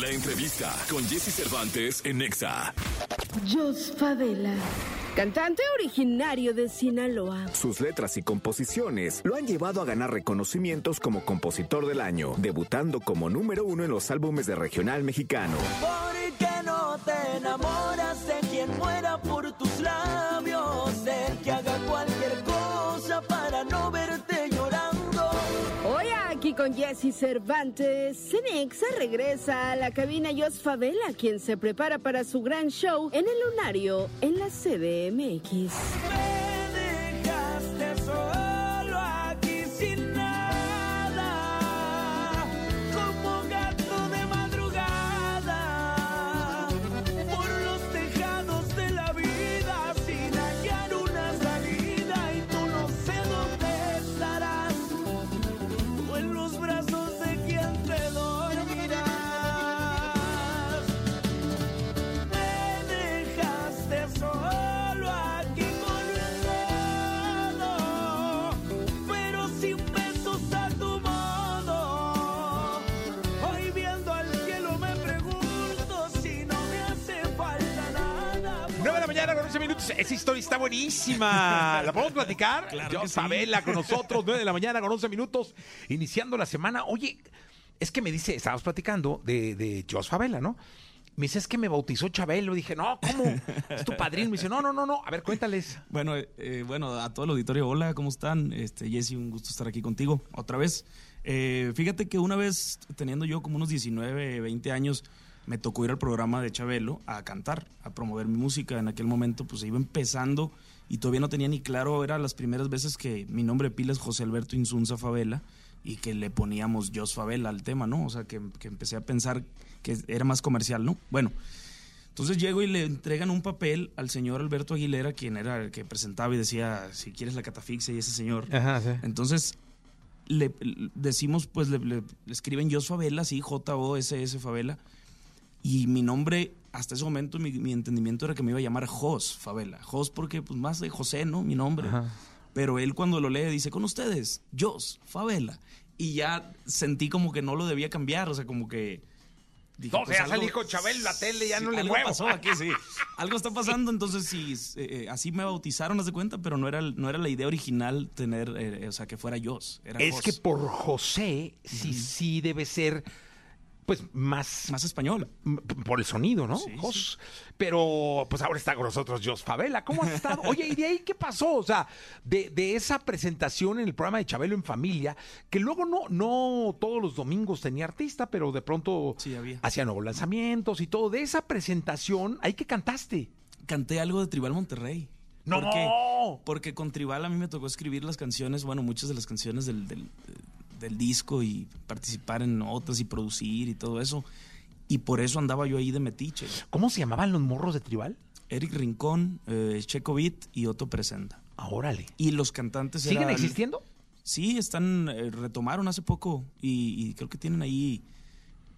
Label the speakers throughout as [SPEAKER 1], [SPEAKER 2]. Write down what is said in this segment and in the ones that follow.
[SPEAKER 1] La entrevista con Jesse Cervantes en Nexa.
[SPEAKER 2] Jos Favela, cantante originario de Sinaloa.
[SPEAKER 3] Sus letras y composiciones lo han llevado a ganar reconocimientos como compositor del año, debutando como número uno en los álbumes de regional mexicano.
[SPEAKER 4] ¿Por qué no te enamoras de quien muera
[SPEAKER 2] con Jesse Cervantes, Cenexa regresa a la cabina Jos Favela, quien se prepara para su gran show en el Lunario en la CDMX.
[SPEAKER 5] Esa historia está buenísima. ¿La podemos platicar?
[SPEAKER 6] Claro
[SPEAKER 5] Yo,
[SPEAKER 6] que sí.
[SPEAKER 5] Con nosotros, 9 de la mañana con 11 minutos, iniciando la semana. Oye, es que me dice, estábamos platicando de, de Jos Favela, ¿no? Me dice, es que me bautizó Chabelo. Dije, no, ¿cómo? Es tu padrino. Me dice, no, no, no, no. A ver, cuéntales.
[SPEAKER 6] Bueno, eh, bueno, a todo el auditorio, hola, ¿cómo están? Este, Jesse, un gusto estar aquí contigo otra vez. Eh, fíjate que una vez, teniendo yo como unos 19, 20 años, me tocó ir al programa de Chabelo a cantar, a promover mi música. En aquel momento, pues iba empezando y todavía no tenía ni claro, eran las primeras veces que mi nombre de pila es José Alberto Insunza Favela y que le poníamos Jos Favela al tema, ¿no? O sea, que, que empecé a pensar que era más comercial, ¿no? Bueno, entonces llego y le entregan un papel al señor Alberto Aguilera, quien era el que presentaba y decía, si quieres la catafixia y ese señor.
[SPEAKER 5] Ajá, sí.
[SPEAKER 6] Entonces le, le- decimos, pues le, le- le escriben Jos Favela, sí, J-O-S-S Favela. Y mi nombre, hasta ese momento, mi, mi entendimiento era que me iba a llamar Jos Favela. Jos porque, pues más de José, ¿no? Mi nombre.
[SPEAKER 5] Ajá.
[SPEAKER 6] Pero él cuando lo lee dice, con ustedes, Jos Favela. Y ya sentí como que no lo debía cambiar, o sea, como que... dije,
[SPEAKER 5] No, o
[SPEAKER 6] pues,
[SPEAKER 5] sea,
[SPEAKER 6] algo-
[SPEAKER 5] Chabelo en la tele, ya
[SPEAKER 6] Sí,
[SPEAKER 5] no le
[SPEAKER 6] algo
[SPEAKER 5] muevo.
[SPEAKER 6] pasó aquí, sí. Algo está pasando, entonces sí, eh, eh, así me bautizaron, haz de cuenta, pero no era, no era la idea original tener, eh, o sea, que fuera Jos.
[SPEAKER 5] Es
[SPEAKER 6] Jos.
[SPEAKER 5] que por José, sí, sí debe ser, pues, más...
[SPEAKER 6] Más español.
[SPEAKER 5] por el sonido, ¿no?
[SPEAKER 6] Sí.
[SPEAKER 5] Pero pues ahora está con nosotros Jos Favela. ¿Cómo has estado? Oye, ¿y de ahí qué pasó? O sea, de, de esa presentación en el programa de Chabelo en Familia, que luego no, no todos los domingos tenía artista, pero de pronto
[SPEAKER 6] Sí, había.
[SPEAKER 5] hacía nuevos lanzamientos y todo. De esa presentación, ¿ahí que cantaste?
[SPEAKER 6] Canté algo de Tribal Monterrey.
[SPEAKER 5] ¡No!
[SPEAKER 6] Porque, porque con Tribal a mí me tocó escribir las canciones, bueno, muchas de las canciones del, del, del disco y participar en otras y producir y todo eso. Y por eso andaba yo ahí de metiche.
[SPEAKER 5] ¿Cómo se llamaban los morros de Tribal?
[SPEAKER 6] Eric Rincón, eh, Checo Beat y Otto Presenta.
[SPEAKER 5] Ah, órale.
[SPEAKER 6] Y los cantantes
[SPEAKER 5] ¿Siguen
[SPEAKER 6] eran-
[SPEAKER 5] existiendo?
[SPEAKER 6] Sí, están, eh, retomaron hace poco y, y creo que tienen ahí,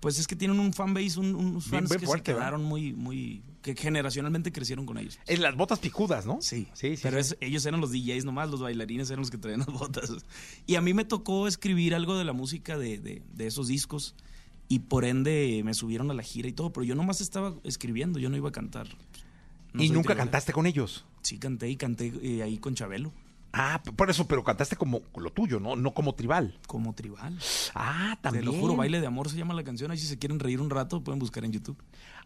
[SPEAKER 6] pues es que tienen un fanbase, un, unos fans
[SPEAKER 5] bien
[SPEAKER 6] que
[SPEAKER 5] fuerte,
[SPEAKER 6] se
[SPEAKER 5] ¿verdad?
[SPEAKER 6] quedaron muy, muy, que generacionalmente crecieron con ellos.
[SPEAKER 5] En las botas picudas, ¿no?
[SPEAKER 6] Sí,
[SPEAKER 5] sí, sí.
[SPEAKER 6] pero
[SPEAKER 5] sí.
[SPEAKER 6] es- ellos eran los DJs nomás, los bailarines eran los que traían las botas. Y a mí me tocó escribir algo de la música de, de- de esos discos y por ende me subieron a la gira y todo, pero yo nomás estaba escribiendo, yo no iba a cantar. No
[SPEAKER 5] ¿Y nunca cantaste con ellos?
[SPEAKER 6] Sí, canté y canté eh, ahí con Chabelo,
[SPEAKER 5] Ah, por eso, pero cantaste como lo tuyo, ¿no? No como tribal.
[SPEAKER 6] como tribal.
[SPEAKER 5] Ah,
[SPEAKER 6] Te
[SPEAKER 5] también.
[SPEAKER 6] lo juro, Baile de Amor se llama la canción. Ahí si se quieren reír un rato, pueden buscar en YouTube.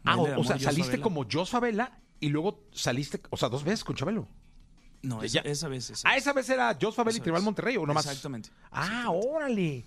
[SPEAKER 5] Ah,
[SPEAKER 6] Baile
[SPEAKER 5] o, o sea, saliste como Jos Favela y luego saliste, o sea, dos veces con Chabelo.
[SPEAKER 6] No,
[SPEAKER 5] Ya.
[SPEAKER 6] esa, esa vez. esa
[SPEAKER 5] Ah, esa vez era Jos Favela y Tribal
[SPEAKER 6] vez.
[SPEAKER 5] Monterrey, ¿o nomás?
[SPEAKER 6] Exactamente.
[SPEAKER 5] Ah, órale.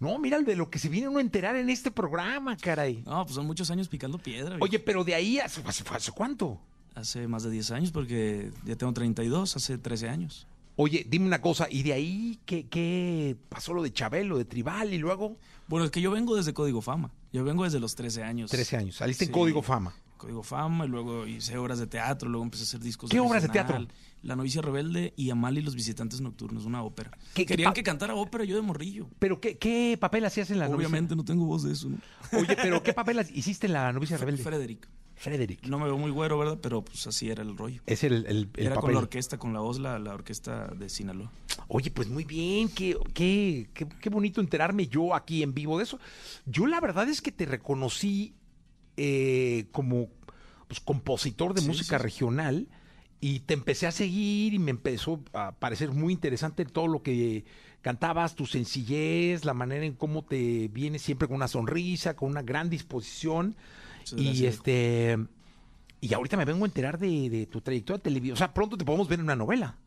[SPEAKER 5] No, mira de lo que se viene uno a enterar en este programa, caray.
[SPEAKER 6] No, pues son muchos años picando piedra.
[SPEAKER 5] Oye, pero de ahí, ¿hace, hace- hace cuánto?
[SPEAKER 6] Hace más de 10 años, porque ya tengo 32, hace 13 años.
[SPEAKER 5] Oye, dime una cosa, ¿y de ahí qué, qué pasó lo de Chabelo, de Tribal y luego?
[SPEAKER 6] Bueno, es que yo vengo desde Código Fama. Yo vengo desde los 13 años.
[SPEAKER 5] 13 años, saliste en. Código Fama.
[SPEAKER 6] Código Fama, y luego hice obras de teatro, luego empecé a hacer discos.
[SPEAKER 5] ¿Qué obras de teatro?
[SPEAKER 6] La novicia rebelde y Amal y los visitantes nocturnos, una ópera.
[SPEAKER 5] ¿Qué- qué
[SPEAKER 6] Querían que cantara ópera yo de morrillo.
[SPEAKER 5] ¿Pero qué, qué papel hacías en la novicia?
[SPEAKER 6] Obviamente no tengo voz de eso. ¿no?
[SPEAKER 5] Oye, pero ¿qué papel hiciste en la novicia rebelde?
[SPEAKER 6] Frederick.
[SPEAKER 5] Frederick.
[SPEAKER 6] No me veo muy güero, ¿verdad? Pero pues así era el rollo.
[SPEAKER 5] Es el, el, el
[SPEAKER 6] Era con la orquesta, con la OSLA, la orquesta de Sinaloa.
[SPEAKER 5] Oye, pues muy bien, qué, qué, qué, qué bonito enterarme yo aquí en vivo de eso. Yo la verdad es que te reconocí eh, como pues, compositor de
[SPEAKER 6] Sí,
[SPEAKER 5] música
[SPEAKER 6] sí.
[SPEAKER 5] regional y te empecé a seguir y me empezó a parecer muy interesante todo lo que cantabas, tu sencillez, la manera en cómo te vienes siempre con una sonrisa, con una gran disposición.
[SPEAKER 6] Muchas
[SPEAKER 5] Y
[SPEAKER 6] gracias.
[SPEAKER 5] este y ahorita me vengo a enterar de, de tu trayectoria de televisión. O sea, pronto te podemos ver en una novela.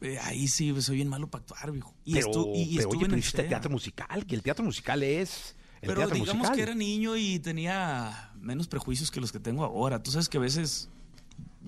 [SPEAKER 6] Eh, ahí sí, pues, soy bien malo para actuar, viejo. Y,
[SPEAKER 5] pero,
[SPEAKER 6] estu- y- y
[SPEAKER 5] pero oye, pero hiciste
[SPEAKER 6] CEA.
[SPEAKER 5] teatro musical, que el teatro musical es el
[SPEAKER 6] Pero digamos
[SPEAKER 5] musical.
[SPEAKER 6] que era niño y tenía menos prejuicios que los que tengo ahora. Tú sabes que a veces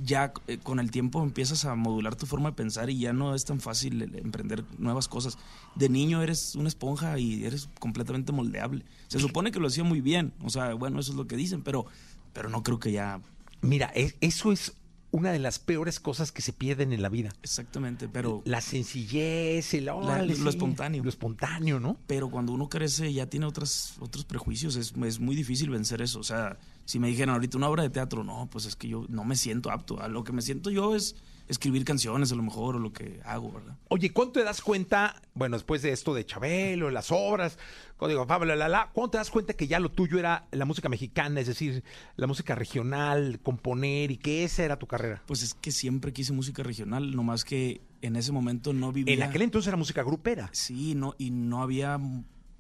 [SPEAKER 6] ya eh, con el tiempo empiezas a modular tu forma de pensar y ya no es tan fácil el emprender nuevas cosas. De niño eres una esponja y eres completamente moldeable. Se supone que lo hacía muy bien, o sea, bueno, eso es lo que dicen, pero, pero no creo que ya
[SPEAKER 5] Mira, es- eso es una de las peores cosas que se pierden en la vida.
[SPEAKER 6] exactamente, pero...
[SPEAKER 5] La sencillez, el órale,
[SPEAKER 6] lo
[SPEAKER 5] sí,
[SPEAKER 6] espontáneo.
[SPEAKER 5] Lo espontáneo, ¿no?
[SPEAKER 6] Pero cuando uno crece ya tiene otras, otros prejuicios, es, es muy difícil vencer eso. O sea, si me dijeran ahorita una obra de teatro, no, pues es que yo no me siento apto. A lo que me siento yo es escribir canciones a lo mejor o lo que hago, ¿verdad?
[SPEAKER 5] Oye, ¿cuándo te das cuenta, bueno, después de esto de Chabelo, las obras, Código Pablo, la, la, la, ¿cuándo te das cuenta que ya lo tuyo era la música mexicana, es decir, la música regional, componer y que esa era tu carrera?
[SPEAKER 6] Pues es que siempre quise música regional, nomás que en ese momento no vivía...
[SPEAKER 5] En aquel entonces era música grupera.
[SPEAKER 6] Sí, no, y no había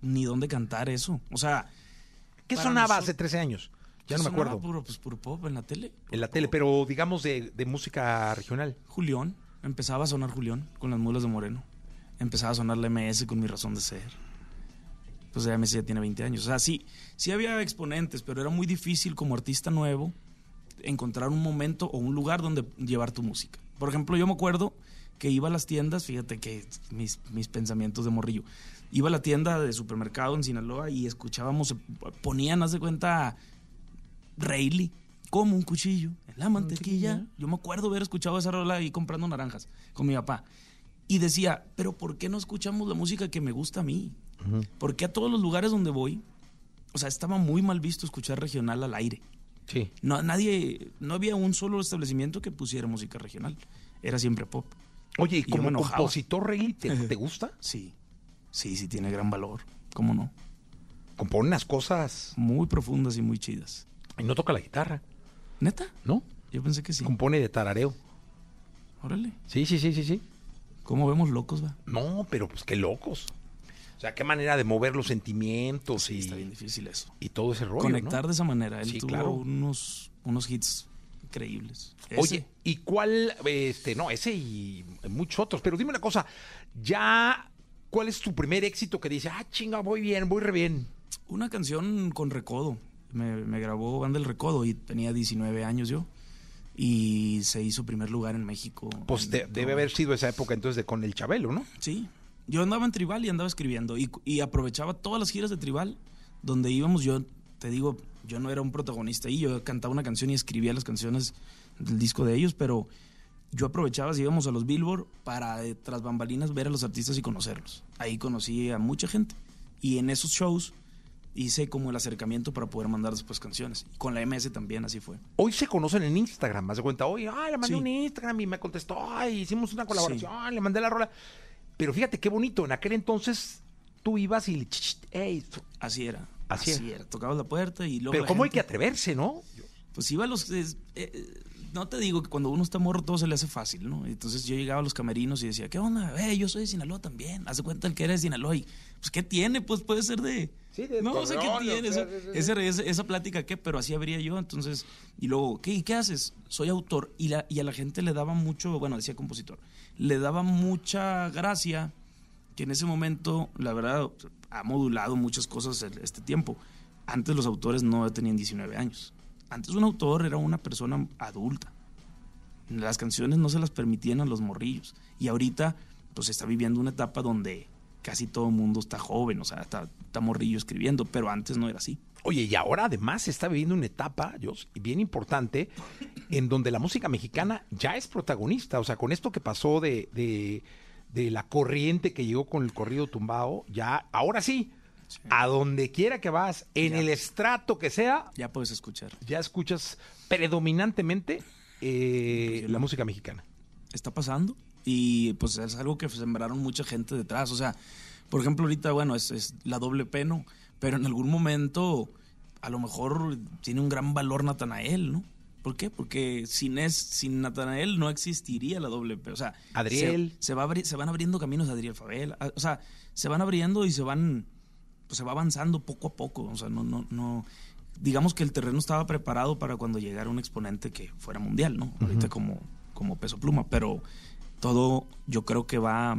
[SPEAKER 6] ni dónde cantar eso. O sea...
[SPEAKER 5] ¿Qué sonaba
[SPEAKER 6] nosotros-
[SPEAKER 5] hace 13 años? Ya no me acuerdo.
[SPEAKER 6] Puro, pues puro pop en la tele.
[SPEAKER 5] En la tele, pero digamos de, de música regional.
[SPEAKER 6] Julián, empezaba a sonar Julián con las mulas de Moreno. Empezaba a sonar la MS con mi razón de ser. Pues ya MS ya tiene 20 años. O sea, sí, sí había exponentes, pero era muy difícil como artista nuevo encontrar un momento o un lugar donde llevar tu música. Por ejemplo, yo me acuerdo que iba a las tiendas, fíjate que mis, mis pensamientos de morrillo. Iba a la tienda de supermercado en Sinaloa y escuchábamos, ponían, haz de cuenta, Rayleigh, como un cuchillo en la mantequilla. Yo me acuerdo haber escuchado esa rola ahí comprando naranjas con mi papá. Y decía, pero ¿por qué no escuchamos la música que me gusta a mí? Porque a todos los lugares donde voy, o sea, estaba muy mal visto escuchar regional al aire.
[SPEAKER 5] Sí.
[SPEAKER 6] No, nadie, no había un solo establecimiento que pusiera música regional. Era siempre pop.
[SPEAKER 5] Oye, ¿y
[SPEAKER 6] yo
[SPEAKER 5] como compositor, Rey, ¿te, te gusta?
[SPEAKER 6] Sí, sí, sí tiene gran valor. ¿Cómo no?
[SPEAKER 5] Compone unas cosas
[SPEAKER 6] Muy profundas y muy chidas.
[SPEAKER 5] Y no toca la guitarra,
[SPEAKER 6] ¿Neta?
[SPEAKER 5] ¿no?
[SPEAKER 6] Yo pensé que sí.
[SPEAKER 5] Compone de tarareo.
[SPEAKER 6] Órale.
[SPEAKER 5] Sí, sí, sí, sí, sí.
[SPEAKER 6] ¿Cómo vemos locos, va?
[SPEAKER 5] No, pero pues qué locos. O sea, qué manera de mover los sentimientos
[SPEAKER 6] Sí,
[SPEAKER 5] y,
[SPEAKER 6] está bien difícil eso.
[SPEAKER 5] y todo ese rollo.
[SPEAKER 6] Conectar
[SPEAKER 5] ¿no?
[SPEAKER 6] de esa manera. Él
[SPEAKER 5] Sí,
[SPEAKER 6] tuvo
[SPEAKER 5] claro.
[SPEAKER 6] unos, unos hits increíbles. Ese,
[SPEAKER 5] Oye, ¿y cuál, este, no, ese y muchos otros, pero dime una cosa, ya, ¿cuál es tu primer éxito que dice, ah, chinga, voy bien, voy re bien?
[SPEAKER 6] Una canción con Recodo. Me, me grabó Banda El Recodo y tenía 19 años yo. Y se hizo primer lugar en México.
[SPEAKER 5] Pues de- debe haber sido esa época entonces de con el Chabelo, ¿no?
[SPEAKER 6] Sí. Yo andaba en Tribal y andaba escribiendo. Y, y aprovechaba todas las giras de Tribal donde íbamos. Yo te digo, yo no era un protagonista ahí. Yo cantaba una canción y escribía las canciones del disco de ellos, pero yo aprovechaba si íbamos a los Billboard para eh, tras bambalinas ver a los artistas y conocerlos. Ahí conocí a mucha gente. Y en esos shows hice como el acercamiento para poder mandar después canciones. Con la MS también así fue.
[SPEAKER 5] Hoy se conocen en Instagram, más de cuenta, oye, ay, le mandé
[SPEAKER 6] Sí.
[SPEAKER 5] un Instagram y me contestó, ay, hicimos una colaboración, le mandé la rola. Pero fíjate qué bonito, en aquel entonces tú ibas y le, ch, ch, ey, tú-
[SPEAKER 6] Así era.
[SPEAKER 5] Así
[SPEAKER 6] Así,
[SPEAKER 5] era.
[SPEAKER 6] era. Tocabas la puerta y luego.
[SPEAKER 5] pero cómo hay que atreverse, ¿no?
[SPEAKER 6] Pues iba a los... eh, eh, no te digo que cuando uno está morro todo se le hace fácil, ¿no? Entonces yo llegaba a los camerinos y decía, ¿qué onda? Eh, yo soy de Sinaloa también. Haz de cuenta el que era de Sinaloa. Y, pues, ¿qué tiene? Pues puede ser de...
[SPEAKER 5] Sí, de
[SPEAKER 6] No, o sea, ¿qué tiene?
[SPEAKER 5] o sea,
[SPEAKER 6] esa plática, ¿qué? Pero así habría yo. Entonces, y luego, ¿qué, ¿y qué haces? Soy autor. Y, la, y a la gente le daba mucho, bueno, decía compositor, le daba mucha gracia que en ese momento, la verdad, ha modulado muchas cosas este tiempo. Antes los autores no tenían 19 años. Antes un autor era una persona adulta. Las canciones no se las permitían a los morrillos. Y ahorita, pues está viviendo una etapa donde casi todo el mundo está joven, o sea, está, está morrillo escribiendo, pero antes no era así.
[SPEAKER 5] Oye, y ahora además se está viviendo una etapa, Jos, bien importante, en donde la música mexicana ya es protagonista. O sea, con esto que pasó de, de, de la corriente que llegó con el corrido tumbado, ya, ahora sí, a donde quiera que vas, en
[SPEAKER 6] Ya.
[SPEAKER 5] el estrato que sea,
[SPEAKER 6] Ya puedes escuchar.
[SPEAKER 5] ya escuchas predominantemente eh,
[SPEAKER 6] Impresionante.
[SPEAKER 5] la música mexicana.
[SPEAKER 6] está pasando y pues es algo que sembraron mucha gente detrás. O sea, por ejemplo, ahorita, bueno, es, es la doble peno, pero en algún momento a lo mejor tiene un gran valor Natanael, ¿no? ¿Por qué? Porque sin, es, sin Natanael no existiría la doble P. O sea,
[SPEAKER 5] Adriel.
[SPEAKER 6] Se, se va se van abriendo caminos a Adriel Favela. a- O sea, se van abriendo y se van. Pues se va avanzando poco a poco. O sea, no, no, no. Digamos que el terreno estaba preparado para cuando llegara un exponente que fuera mundial, ¿no? Ahorita como, como peso pluma. Pero todo yo creo que va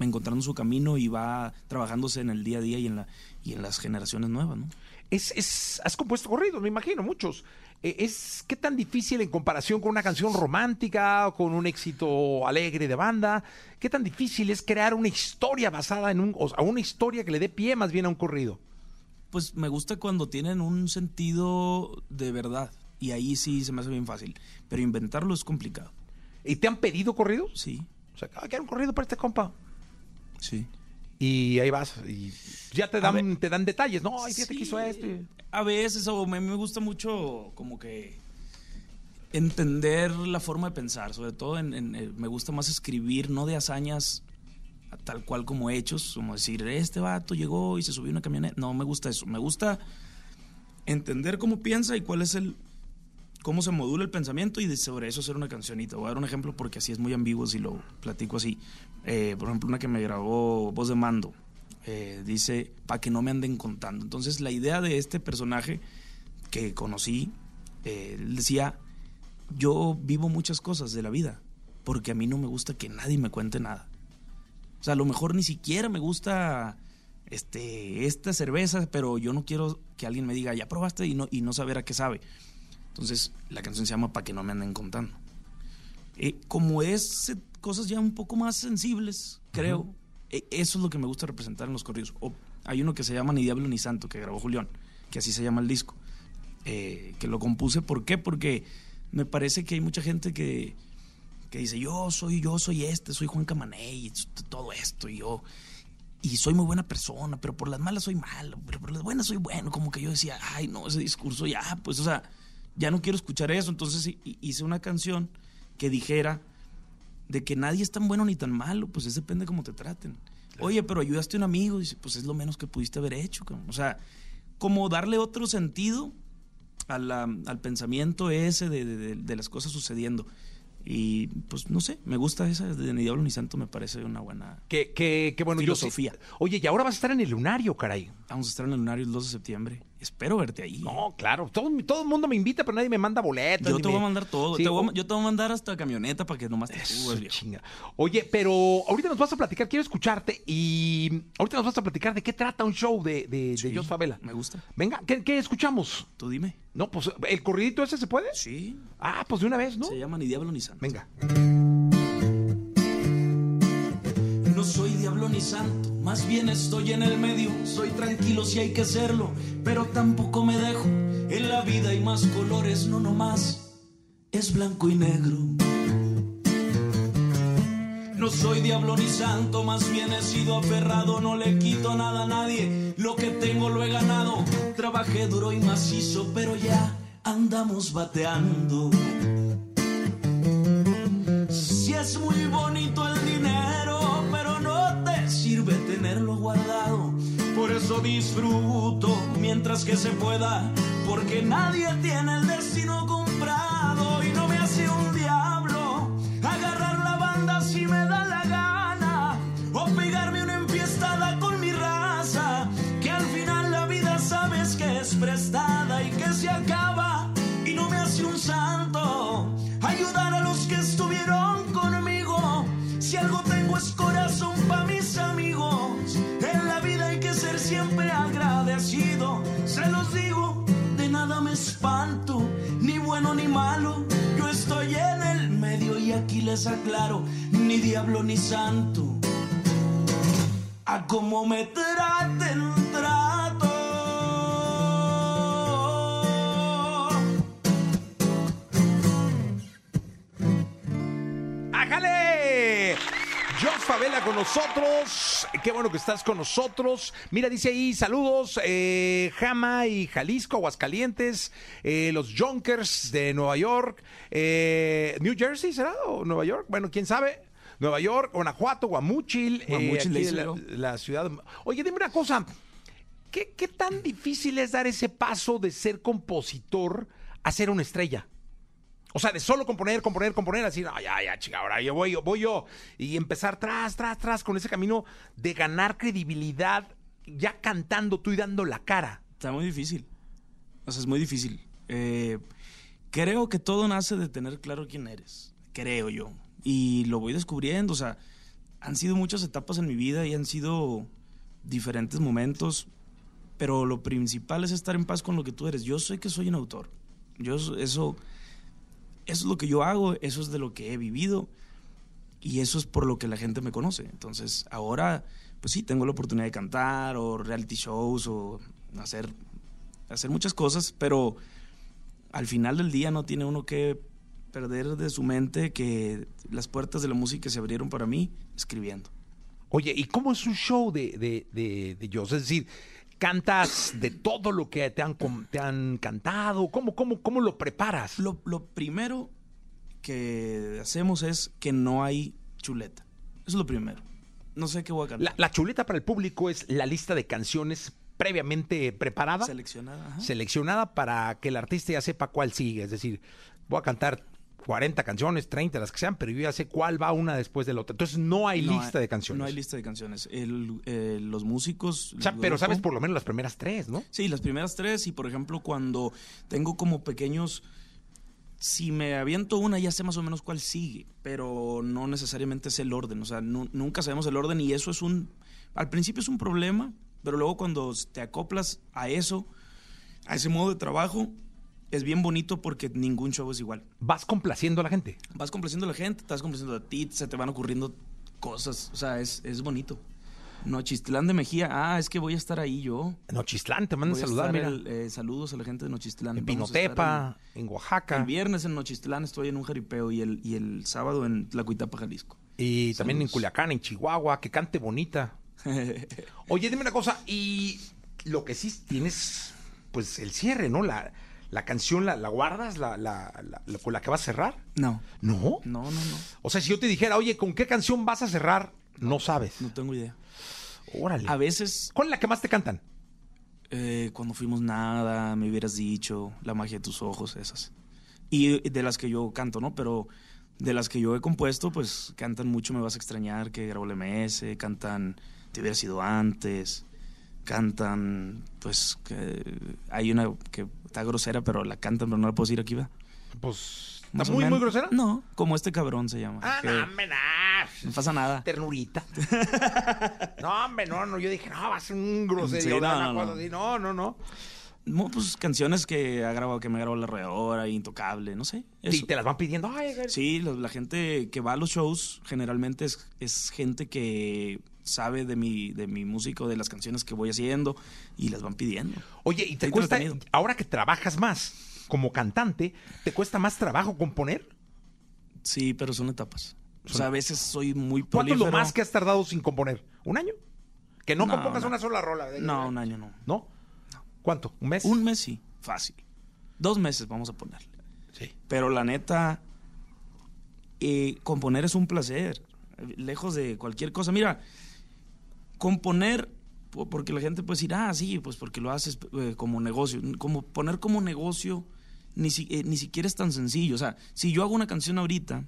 [SPEAKER 6] encontrando su camino y va trabajándose en el día a día y en, la, y en las generaciones nuevas, ¿no?
[SPEAKER 5] Es, es, has compuesto corridos, me imagino, muchos. Eh, es qué tan difícil en comparación con una canción romántica, con un éxito alegre de banda, qué tan difícil es crear una historia basada en un, o sea, una historia que le dé pie más bien a un corrido.
[SPEAKER 6] Pues me gusta cuando tienen un sentido de verdad. Y ahí sí se me hace bien fácil. Pero inventarlo es complicado.
[SPEAKER 5] ¿Y te han pedido corridos?
[SPEAKER 6] Sí,
[SPEAKER 5] O sea, ah, quiero un corrido para este compa.
[SPEAKER 6] sí.
[SPEAKER 5] Y ahí vas. Y ya te dan, te dan detalles. No, ay, fíjate que
[SPEAKER 6] Sí,
[SPEAKER 5] hizo esto.
[SPEAKER 6] A veces, o me, me gusta mucho como que entender la forma de pensar. Sobre todo en, en- eh, me gusta más escribir, no de hazañas tal cual como hechos, como decir, este vato llegó y se subió una camioneta. No me gusta eso. Me gusta entender cómo piensa y cuál es el cómo se modula el pensamiento y sobre eso hacer una cancionita. Voy a dar un ejemplo porque así es muy ambiguo si lo platico así. Eh, por ejemplo, una que me grabó Voz de Mando. eh, dice, para que no me anden contando. Entonces, la idea de este personaje que conocí, eh, decía, yo vivo muchas cosas de la vida, porque a mí no me gusta que nadie me cuente nada. O sea, a lo mejor ni siquiera me gusta este, esta cerveza, pero yo no quiero que alguien me diga, ya probaste y no, y no saber a qué sabe. Entonces, la canción se llama Pa' que no me anden contando. Eh, como es eh, cosas ya un poco más sensibles, creo, eh, eso es lo que me gusta representar en los corridos. O, hay uno que se llama Ni Diablo ni Santo, que grabó Julián, que así se llama el disco, eh, que lo compuse. ¿Por qué? Porque me parece que hay mucha gente que, que dice, yo soy, yo soy este, soy Juan Camané y todo esto, y yo y soy muy buena persona, pero por las malas soy malo, pero por las buenas soy bueno. Como que yo decía, ay, no, ese discurso ya, pues, o sea, ya no quiero escuchar eso. Entonces hi- hi- hice una canción que dijera de que nadie es tan bueno ni tan malo, pues eso depende cómo te traten. Oye, pero ayudaste a un amigo, dice, pues es lo menos que pudiste haber hecho. O sea, como darle otro sentido a la- al pensamiento ese de, de- de- de las cosas sucediendo. Y pues no sé, me gusta esa de Ni Diablo ni Santo, me parece una buena.
[SPEAKER 5] Que, que, que bueno, yo
[SPEAKER 6] Filosofía.
[SPEAKER 5] Oye, y ahora vas a estar en el lunario, caray.
[SPEAKER 6] Vamos a estar en el lunario el 2 de septiembre. Espero verte ahí.
[SPEAKER 5] No, claro. Todo, todo el mundo me invita, pero nadie me manda boletos.
[SPEAKER 6] yo te
[SPEAKER 5] me-
[SPEAKER 6] voy a mandar todo.
[SPEAKER 5] Sí,
[SPEAKER 6] Te voy a-
[SPEAKER 5] o-
[SPEAKER 6] yo te voy a mandar hasta camioneta para que nomás te subas, viejo.
[SPEAKER 5] chinga. Oye, pero ahorita nos vas a platicar, quiero escucharte y ahorita nos vas a platicar de qué trata un show de, de,
[SPEAKER 6] Sí,
[SPEAKER 5] de Jos Favela.
[SPEAKER 6] Me gusta.
[SPEAKER 5] Venga, ¿qué, qué escuchamos?
[SPEAKER 6] Tú dime.
[SPEAKER 5] No, pues el corridito ese se puede.
[SPEAKER 6] Sí.
[SPEAKER 5] Ah, pues de una vez, ¿no?
[SPEAKER 6] Se llama Ni Diablo ni Santo.
[SPEAKER 5] Venga.
[SPEAKER 6] No soy diablo ni santo, más bien estoy en el medio. Soy tranquilo si hay que serlo, pero tampoco me dejo. En la vida hay más colores, no nomás es blanco y negro. No soy diablo ni santo, más bien he sido aferrado, no le quito nada a nadie. Lo que tengo lo he ganado. Trabajé duro y macizo, pero ya andamos bateando. Disfruto mientras que se pueda, porque nadie tiene el destino comprado y no me hace un diablo ni malo. Yo estoy en el medio y aquí les aclaro, ni diablo ni santo. A como me traten,
[SPEAKER 5] Favela con nosotros. Qué bueno que estás con nosotros. Mira, dice ahí, saludos, eh, Jama y Jalisco, Aguascalientes, eh, los Junkers de Nueva York, eh, New Jersey, ¿será? ¿O Nueva York? Bueno, quién sabe. Nueva York, Guanajuato, Guamúchil,
[SPEAKER 6] Guamúchil,
[SPEAKER 5] aquí
[SPEAKER 6] le
[SPEAKER 5] de la, ciudad. Oye, dime una cosa. ¿qué, qué tan difícil es dar ese paso de ser compositor a ser una estrella? O sea, de solo componer, componer, componer, así, ay, ya, ya, chica, ahora yo voy, yo voy yo. Y empezar tras, tras, tras, con ese camino de ganar credibilidad, ya cantando tú y dando la cara.
[SPEAKER 6] Está muy difícil. O sea, es muy difícil. Eh, creo que todo nace de tener claro quién eres. Creo yo. Y lo voy descubriendo. O sea, han sido muchas etapas en mi vida y han sido diferentes momentos. Pero lo principal es estar en paz con lo que tú eres. Yo sé que soy un autor. Yo eso, eso es lo que yo hago, eso es de lo que he vivido y eso es por lo que la gente me conoce. Entonces, ahora, pues sí, tengo la oportunidad de cantar o reality shows o hacer, hacer muchas cosas, pero al final del día no tiene uno que perder de su mente que las puertas de la música se abrieron para mí escribiendo.
[SPEAKER 5] Oye, ¿y cómo es un show de, de, de, de Joss? Es decir, ¿cantas de todo lo que te han, te han cantado? ¿Cómo, cómo, cómo lo preparas?
[SPEAKER 6] Lo, lo primero que hacemos es que no hay chuleta. Eso es lo primero. No sé qué voy a cantar.
[SPEAKER 5] La, la chuleta para el público es la lista de canciones previamente preparada,
[SPEAKER 6] Seleccionada. ajá.
[SPEAKER 5] seleccionada para que el artista ya sepa cuál sigue. Es decir, voy a cantar 40 canciones, 30, las que sean, pero yo ya sé cuál va una después de la otra. Entonces no hay
[SPEAKER 6] No
[SPEAKER 5] lista de canciones.
[SPEAKER 6] No hay lista de canciones. El- eh, los músicos.
[SPEAKER 5] O sea,
[SPEAKER 6] el
[SPEAKER 5] pero
[SPEAKER 6] grupo-
[SPEAKER 5] sabes por lo menos las primeras tres, ¿no?
[SPEAKER 6] Sí, las primeras tres. Y por ejemplo, cuando tengo como pequeños. Si me aviento una, ya sé más o menos cuál sigue. Pero no necesariamente sé el orden. O sea, nu- nunca sabemos el orden. Y eso es un. Al principio es un problema. Pero luego cuando te acoplas a eso, a ese modo de trabajo, es bien bonito porque ningún show es igual.
[SPEAKER 5] Vas complaciendo a la gente.
[SPEAKER 6] Vas complaciendo a la gente, te vas complaciendo a ti, se te van ocurriendo cosas. O sea, es, es bonito. Nochistlán de Mejía. Ah, es que voy a estar ahí yo.
[SPEAKER 5] Nochistlán, te mandan saludar, mira.
[SPEAKER 6] el- eh, saludos a la gente de Nochistlán.
[SPEAKER 5] en
[SPEAKER 6] Vamos
[SPEAKER 5] Pinotepa, en
[SPEAKER 6] El,
[SPEAKER 5] Oaxaca.
[SPEAKER 6] el viernes en Nochistlán estoy en un jaripeo y el, y el sábado en Tlacuitapa, Jalisco.
[SPEAKER 5] Y también en. Culiacán, en Chihuahua, que cante bonita. Oye, dime una cosa, y lo que sí tienes, pues el cierre, ¿no? La, la canción, la, la guardas, la, la, con la que vas a cerrar.
[SPEAKER 6] No,
[SPEAKER 5] ¿No?
[SPEAKER 6] no, no, no.
[SPEAKER 5] O sea, si yo te dijera, oye, ¿con qué canción vas a cerrar? No sabes.
[SPEAKER 6] No tengo idea.
[SPEAKER 5] Órale.
[SPEAKER 6] A veces,
[SPEAKER 5] ¿Cuál es la que más te cantan?
[SPEAKER 6] eh, cuando fuimos nada, me hubieras dicho, la magia de tus ojos, esas. Y de las que yo canto, ¿no? Pero de las que yo he compuesto, pues cantan mucho Me vas a extrañar, que grabó el MS, cantan Te hubiera sido antes, cantan, pues, que hay una que está grosera, pero la cantan, pero no la puedo decir aquí, ¿va?
[SPEAKER 5] Pues, ¿está muy, muy grosera?
[SPEAKER 6] No, como este cabrón se llama.
[SPEAKER 5] Ah,
[SPEAKER 6] que
[SPEAKER 5] no, hombre, nah.
[SPEAKER 6] no pasa nada.
[SPEAKER 5] Ternurita. no, hombre, no, no. Yo dije, no, va a ser un groserio.
[SPEAKER 6] Sí, no, no, no.
[SPEAKER 5] no, no, no.
[SPEAKER 6] Pues canciones que ha grabado, que me grabó la redadora, Intocable, no sé.
[SPEAKER 5] Y te las van pidiendo. Ay.
[SPEAKER 6] Sí, la, la gente que va a los shows generalmente es, es gente que sabe de mi, de mi música, o de las canciones que voy haciendo y las van pidiendo.
[SPEAKER 5] Oye, ¿y te cuesta, ahora que trabajas más como cantante, ¿te cuesta más trabajo componer?
[SPEAKER 6] Sí, pero son etapas. O sea, a veces soy muy
[SPEAKER 5] ¿Cuánto es lo más que has tardado sin componer? ¿Un año? Que no,
[SPEAKER 6] No,
[SPEAKER 5] compongas
[SPEAKER 6] no.
[SPEAKER 5] una sola rola.
[SPEAKER 6] No, un año no.
[SPEAKER 5] ¿No? ¿Cuánto? ¿Un mes?
[SPEAKER 6] Un mes sí, fácil. Dos meses vamos a ponerle.
[SPEAKER 5] Sí.
[SPEAKER 6] Pero la neta, eh, componer es un placer, lejos de cualquier cosa. Mira, componer, po- porque la gente puede decir, ah, sí, pues porque lo haces eh, como negocio. Como poner como negocio ni, si- eh, ni siquiera es tan sencillo. O sea, si yo hago una canción ahorita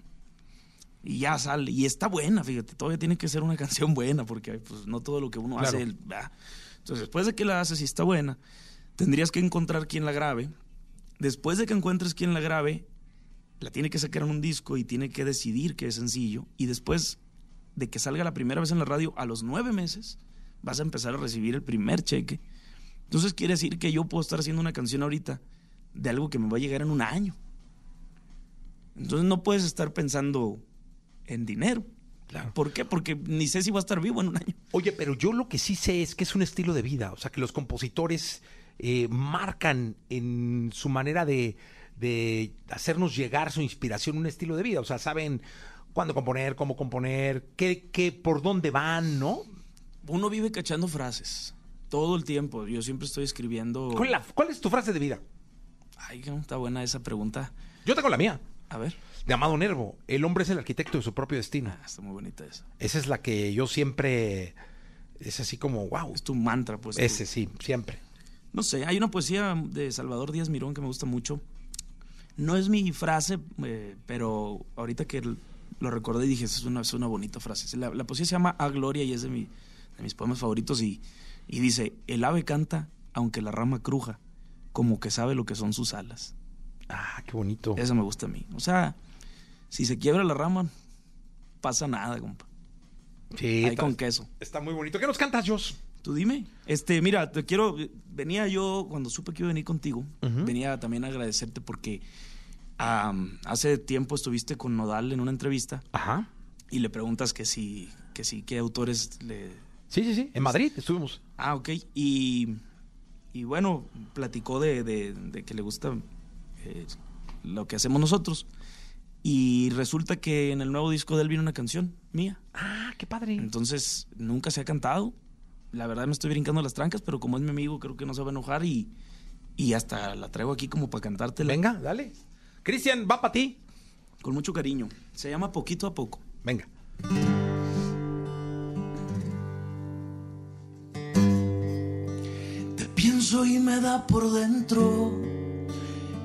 [SPEAKER 6] y ya sale, y está buena, fíjate, todavía tiene que ser una canción buena, porque pues, no todo lo que uno
[SPEAKER 5] Claro.
[SPEAKER 6] hace. el-. Entonces, después de que la haces y está buena, tendrías que encontrar quién la grabe. Después de que encuentres quién la grabe, la tiene que sacar en un disco y tiene que decidir que es sencillo. Y después de que salga la primera vez en la radio, a los nueve meses, vas a empezar a recibir el primer cheque. Entonces quiere decir que yo puedo estar haciendo una canción ahorita de algo que me va a llegar en un año. Entonces no puedes estar pensando en dinero.
[SPEAKER 5] Claro.
[SPEAKER 6] ¿Por qué? Porque ni sé si va a estar vivo en un año.
[SPEAKER 5] Oye, pero yo lo que sí sé es que es un estilo de vida. O sea, que los compositores eh, marcan en su manera de, de hacernos llegar su inspiración un estilo de vida. O sea, saben cuándo componer, cómo componer, qué, qué, por dónde van, ¿no?
[SPEAKER 6] Uno vive cachando frases todo el tiempo. Yo siempre estoy escribiendo.
[SPEAKER 5] ¿Cuál, es la- cuál es tu frase de vida?
[SPEAKER 6] Ay, no está buena esa pregunta.
[SPEAKER 5] Yo tengo la mía,
[SPEAKER 6] A ver.
[SPEAKER 5] de Amado Nervo. El hombre es el arquitecto de su propio destino.
[SPEAKER 6] Ah, está muy bonita esa.
[SPEAKER 5] Esa es la que yo siempre Es así como, wow.
[SPEAKER 6] Es tu mantra, pues.
[SPEAKER 5] Ese sí, siempre.
[SPEAKER 6] No sé, hay una poesía de Salvador Díaz Mirón que me gusta mucho. No es mi frase, eh, pero ahorita que lo recordé dije, es una, es una bonita frase. La, la poesía se llama A Gloria y es de, mi- de mis poemas favoritos y, y dice, el ave canta aunque la rama cruja, como que sabe lo que son sus alas.
[SPEAKER 5] Ah, qué bonito.
[SPEAKER 6] Eso me gusta a mí. O sea, si se quiebra la rama, pasa nada, compa.
[SPEAKER 5] Sí,
[SPEAKER 6] Ahí
[SPEAKER 5] está,
[SPEAKER 6] con queso.
[SPEAKER 5] está muy bonito. ¿Qué nos cantas, Jos?
[SPEAKER 6] Tú dime. Este, mira, te quiero. Venía yo, cuando supe que iba a venir contigo, venía también a agradecerte porque hace tiempo estuviste con Nodal en una entrevista
[SPEAKER 5] Ajá.
[SPEAKER 6] y le preguntas que si, que si, qué autores le.
[SPEAKER 5] Sí, sí, sí. En Madrid estuvimos.
[SPEAKER 6] Ah, ok. Y, y bueno, platicó de, de- de que le gusta eh, lo que hacemos nosotros. Y resulta que en el nuevo disco de él viene una canción mía.
[SPEAKER 5] Ah, qué padre.
[SPEAKER 6] Entonces, nunca se ha cantado. La verdad me estoy brincando las trancas, pero como es mi amigo, creo que no se va a enojar y, y hasta la traigo aquí como para cantártela.
[SPEAKER 5] Venga, dale. Cristian, va para ti.
[SPEAKER 6] Con mucho cariño. Se llama Poquito a Poco.
[SPEAKER 5] Venga.
[SPEAKER 4] Te pienso y me da por dentro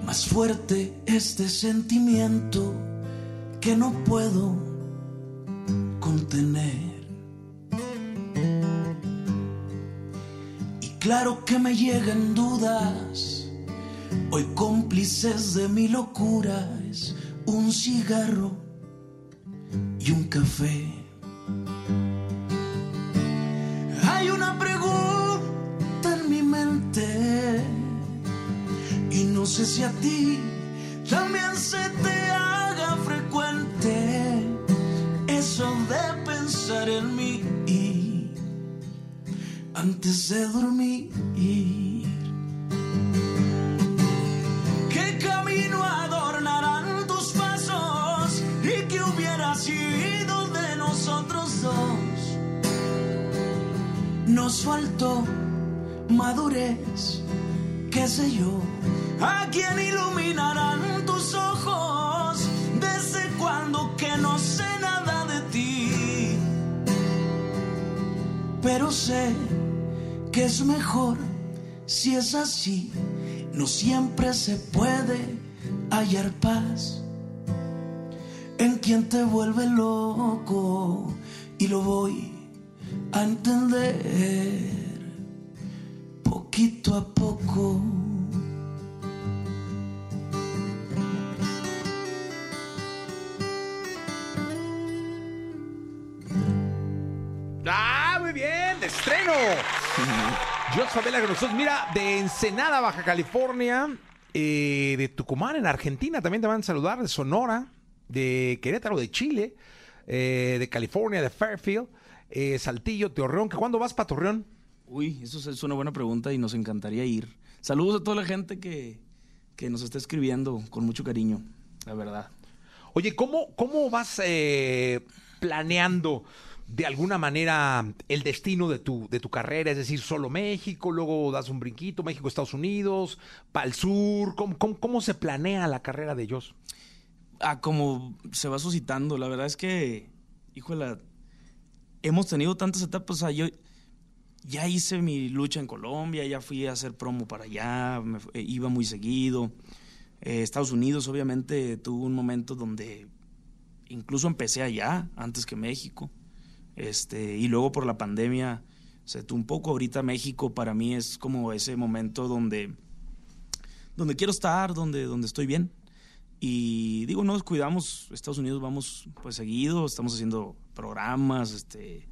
[SPEAKER 4] más fuerte este sentimiento que no puedo contener. Claro que me llegan dudas, hoy cómplices de mi locura es un cigarro y un café. Hay una pregunta en mi mente y no sé si a ti también se te antes de dormir. ¿Qué camino adornarán tus pasos y qué hubiera sido de nosotros dos? Nos faltó madurez, qué sé yo. ¿A quién iluminarán tus ojos desde cuando que no sé nada de ti? Pero sé que es mejor si es así. No siempre se puede hallar paz en quien te vuelve loco y lo voy a entender poquito a poco.
[SPEAKER 5] ¡Ah, muy bien! ¡De estreno! Jos Favela con nosotros. Mira, de Ensenada, Baja California, eh, de Tucumán, en Argentina, también te van a saludar, de Sonora, de Querétaro, de Chile, eh, de California, de Fairfield, eh, Saltillo, Torreón. ¿Que ¿Cuándo vas para Torreón?
[SPEAKER 6] Uy, eso es- es una buena pregunta y nos encantaría ir. Saludos a toda la gente que, que nos está escribiendo con mucho cariño, la verdad.
[SPEAKER 5] Oye, ¿cómo, cómo vas eh, planeando de alguna manera el destino de tu, de tu carrera? Es decir, solo México, luego das un brinquito, México, Estados Unidos, para el sur. ¿Cómo, cómo, cómo se planea la carrera de ellos?
[SPEAKER 6] Ah, como se va suscitando, la verdad es que, híjole, hemos tenido tantas etapas, o sea, yo ya hice mi lucha en Colombia, ya fui a hacer promo para allá, me eh, iba muy seguido. Eh, Estados Unidos, obviamente, tuvo un momento donde incluso empecé allá, antes que México. Este, y luego por la pandemia se un poco. Ahorita México para mí es como ese momento donde, donde quiero estar, donde, donde estoy bien. Y digo, nos cuidamos, Estados Unidos vamos pues seguido, estamos haciendo programas, este,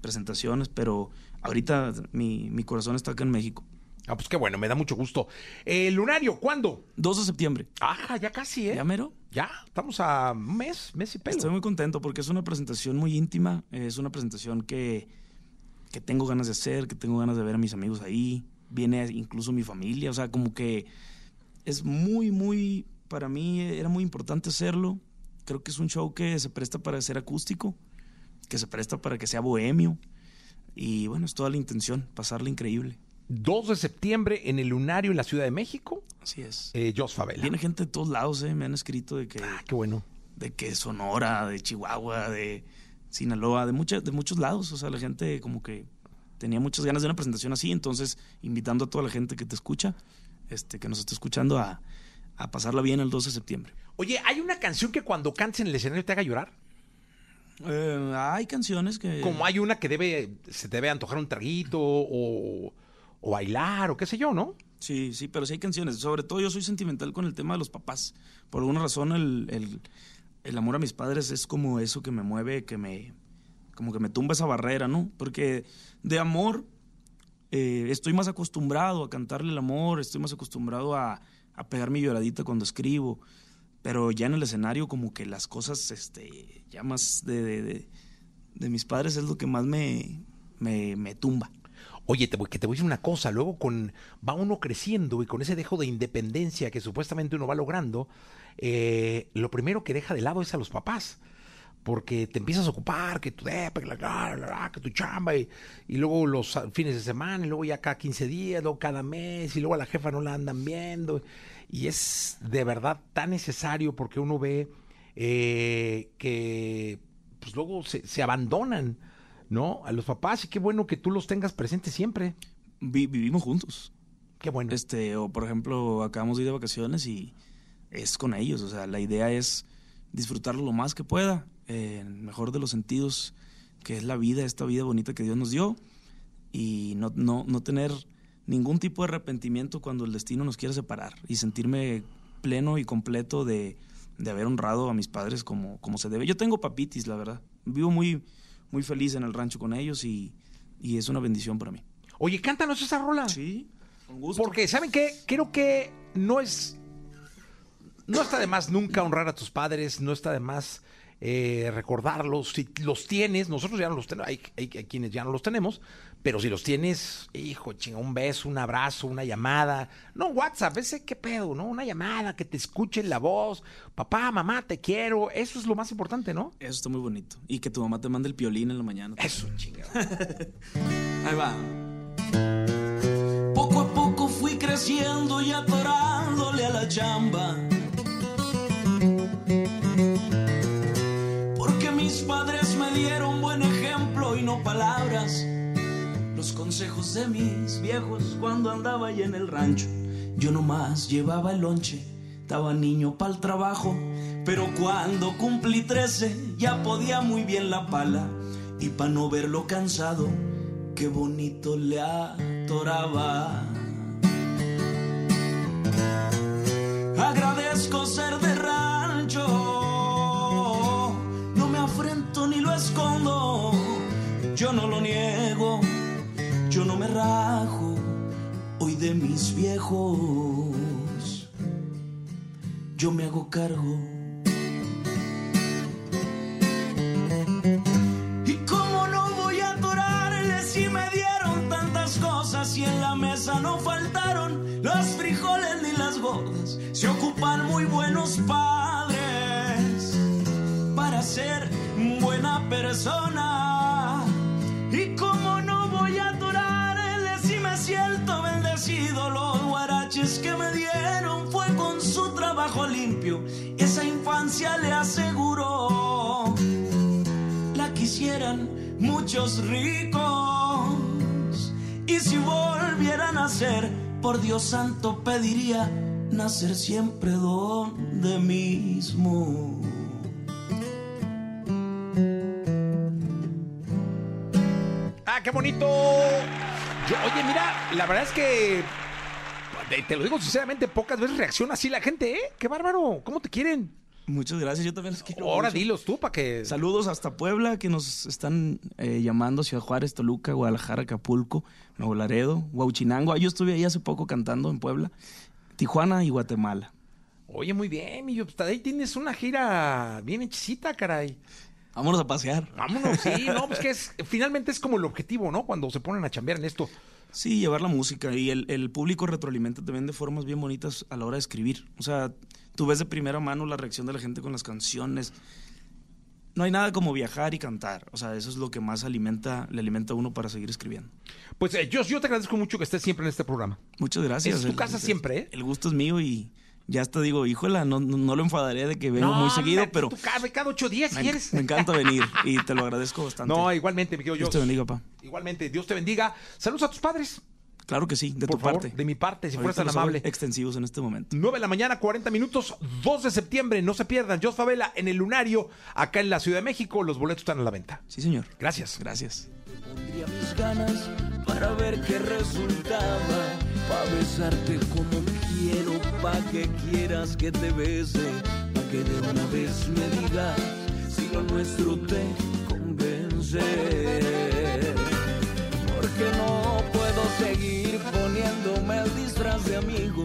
[SPEAKER 6] presentaciones, pero ahorita mi, mi corazón está acá en México.
[SPEAKER 5] Ah, pues qué bueno, me da mucho gusto. El lunario, ¿cuándo?
[SPEAKER 6] 2 de septiembre.
[SPEAKER 5] Ajá, ya casi, ¿eh?
[SPEAKER 6] ¿Ya mero?
[SPEAKER 5] Ya, estamos a un mes, mes y pelo.
[SPEAKER 6] Estoy muy contento porque es una presentación muy íntima, es una presentación que, que tengo ganas de hacer, que tengo ganas de ver a mis amigos ahí, viene incluso mi familia, o sea, como que es muy, muy, para mí era muy importante hacerlo. Creo que es un show que se presta para ser acústico, que se presta para que sea bohemio. Y bueno, es toda la intención, pasarla increíble.
[SPEAKER 5] 2 de septiembre en el lunario en la Ciudad de México,
[SPEAKER 6] Así es.
[SPEAKER 5] eh, Jos Favela.
[SPEAKER 6] Viene gente de todos lados, ¿eh? me han escrito de que,
[SPEAKER 5] Ah, qué bueno.
[SPEAKER 6] de que Sonora, de Chihuahua, de Sinaloa, de, mucha- de muchos lados. O sea, la gente como que tenía muchas ganas de una presentación así, entonces invitando a toda la gente que te escucha, este, que nos está escuchando a, a pasarla bien el 12 de septiembre.
[SPEAKER 5] Oye, ¿hay una canción que cuando cantes en el escenario te haga llorar?
[SPEAKER 6] Eh, hay canciones que...
[SPEAKER 5] Como hay una que debe, se te debe antojar un traguito o, o bailar o qué sé yo, ¿no?
[SPEAKER 6] Sí, sí, pero sí hay canciones. Sobre todo yo soy sentimental con el tema de los papás. Por alguna razón el, el, el amor a mis padres es como eso que me mueve, que me... Como que me tumba esa barrera, ¿no? Porque de amor eh, estoy más acostumbrado a cantarle el amor, estoy más acostumbrado a, a pegar mi lloradita cuando escribo. Pero ya en el escenario como que las cosas, este, ya más de, de, de, de mis padres es lo que más me, me, me tumba.
[SPEAKER 5] Oye, te voy, que te voy a decir una cosa, luego con va uno creciendo y con ese dejo de independencia que supuestamente uno va logrando, eh, lo primero que deja de lado es a los papás. Porque te empiezas a ocupar, que tu depa, que, la, la, que tu chamba, y, luego los fines de semana, y luego ya cada 15 días, luego cada mes, y luego a la jefa no la andan viendo. Y es de verdad tan necesario porque uno ve eh, que pues luego se abandonan ¿no? A los papás y qué bueno que tú los tengas presentes siempre.
[SPEAKER 6] Vi, vivimos juntos.
[SPEAKER 5] Qué bueno.
[SPEAKER 6] Este, o por ejemplo, acabamos de ir de vacaciones y es con ellos. O sea, la idea es disfrutarlo lo más que pueda, eh, en mejor de los sentidos, que es la vida, esta vida bonita que Dios nos dio, y no, no, no tener ningún tipo de arrepentimiento cuando el destino nos quiera separar y sentirme pleno y completo de, de haber honrado a mis padres como, como se debe. Yo tengo papitis, la verdad. Vivo muy muy feliz en el rancho con ellos y, y, es una bendición para mí.
[SPEAKER 5] Oye, cántanos esa rola.
[SPEAKER 6] Sí, con gusto.
[SPEAKER 5] Porque, ¿saben qué? Creo que no es. No está de más nunca honrar a tus padres, no está de más eh, recordarlos. Si los tienes, nosotros ya no los tenemos, hay, hay, hay, quienes ya no los tenemos, pero si los tienes, hijo, chinga, un beso, un abrazo, una llamada, no WhatsApp, ese qué pedo, ¿no? Una llamada, que te escuchen la voz, papá, mamá, te quiero, eso es lo más importante, ¿no?
[SPEAKER 6] Eso está muy bonito. Y que tu mamá te mande el piolín en la mañana.
[SPEAKER 5] Eso, chinga.
[SPEAKER 6] Ahí va.
[SPEAKER 4] Poco a poco fui creciendo y atorándole a la chamba. Palabras. Los consejos de mis viejos cuando andaba ahí en el rancho. Yo nomás llevaba el lonche, estaba niño para el trabajo. Pero cuando cumplí 13 ya podía muy bien la pala. Y para no verlo cansado, qué bonito le atoraba. De mis viejos, yo me hago cargo. y en la mesa no faltaron los frijoles ni las bodas. Se ocupan muy buenos padres para ser buena persona. Trabajo limpio. Esa infancia le aseguró. La quisieran muchos ricos. Y si volviera a nacer, por Dios santo pediría nacer siempre donde mismo.
[SPEAKER 5] Ah, qué bonito. Yo, oye, mira, la verdad es que te, lo digo sinceramente, pocas veces reacciona así la gente, ¿eh? Qué bárbaro. ¿Cómo te quieren?
[SPEAKER 6] Muchas gracias, yo también los quiero.
[SPEAKER 5] Ahora
[SPEAKER 6] mucho.
[SPEAKER 5] dilos tú para que.
[SPEAKER 6] Saludos hasta Puebla, que nos están eh, llamando Ciudad Juárez, Toluca, Guadalajara, Acapulco, Nuevo Laredo, Huauchinango. Yo estuve ahí hace poco cantando en Puebla, Tijuana y Guatemala.
[SPEAKER 5] Oye, muy bien, y hasta ahí tienes una gira bien hechicita, caray.
[SPEAKER 6] Vámonos a pasear.
[SPEAKER 5] Vámonos, sí, no, pues que es, finalmente es como el objetivo, ¿no? Cuando se ponen a chambear en esto.
[SPEAKER 6] Sí, llevar la música y el, el público retroalimenta también de formas bien bonitas a la hora de escribir. O sea, tú ves de primera mano la reacción de la gente con las canciones. No hay nada como viajar y cantar. O sea, eso es lo que más alimenta, le alimenta a uno para seguir escribiendo.
[SPEAKER 5] Pues eh, yo, yo te agradezco mucho que estés siempre en este programa.
[SPEAKER 6] Muchas gracias.
[SPEAKER 5] Es tu casa
[SPEAKER 6] el,
[SPEAKER 5] siempre, ¿eh?
[SPEAKER 6] El gusto es mío y
[SPEAKER 7] ya hasta digo, híjola, no, no, no lo enfadaré de que vengo
[SPEAKER 5] No,
[SPEAKER 7] muy seguido, pero
[SPEAKER 5] tú cada, cada ocho días
[SPEAKER 7] me,
[SPEAKER 5] quieres.
[SPEAKER 7] me encanta venir y te lo agradezco bastante.
[SPEAKER 5] No, igualmente, mi querido
[SPEAKER 7] Dios
[SPEAKER 5] Jos.
[SPEAKER 7] te bendiga, pa.
[SPEAKER 5] Igualmente, Dios te bendiga. Saludos a tus padres.
[SPEAKER 7] Claro que sí, de
[SPEAKER 5] por
[SPEAKER 7] tu
[SPEAKER 5] favor,
[SPEAKER 7] parte.
[SPEAKER 5] de mi parte, si fueras tan amable.
[SPEAKER 7] Extensivos en este momento.
[SPEAKER 5] 9 de la mañana, 40 minutos, 2 de septiembre. No se pierdan. Jos Favela en el Lunario, acá en la Ciudad de México. Los boletos están a la venta.
[SPEAKER 7] Sí, señor.
[SPEAKER 5] Gracias.
[SPEAKER 7] Gracias.
[SPEAKER 6] Pondría mis ganas para ver qué resultaba, para besarte como para que quieras que te bese, para que de una vez me digas si lo nuestro te convence. Porque no puedo seguir poniéndome el disfraz de amigo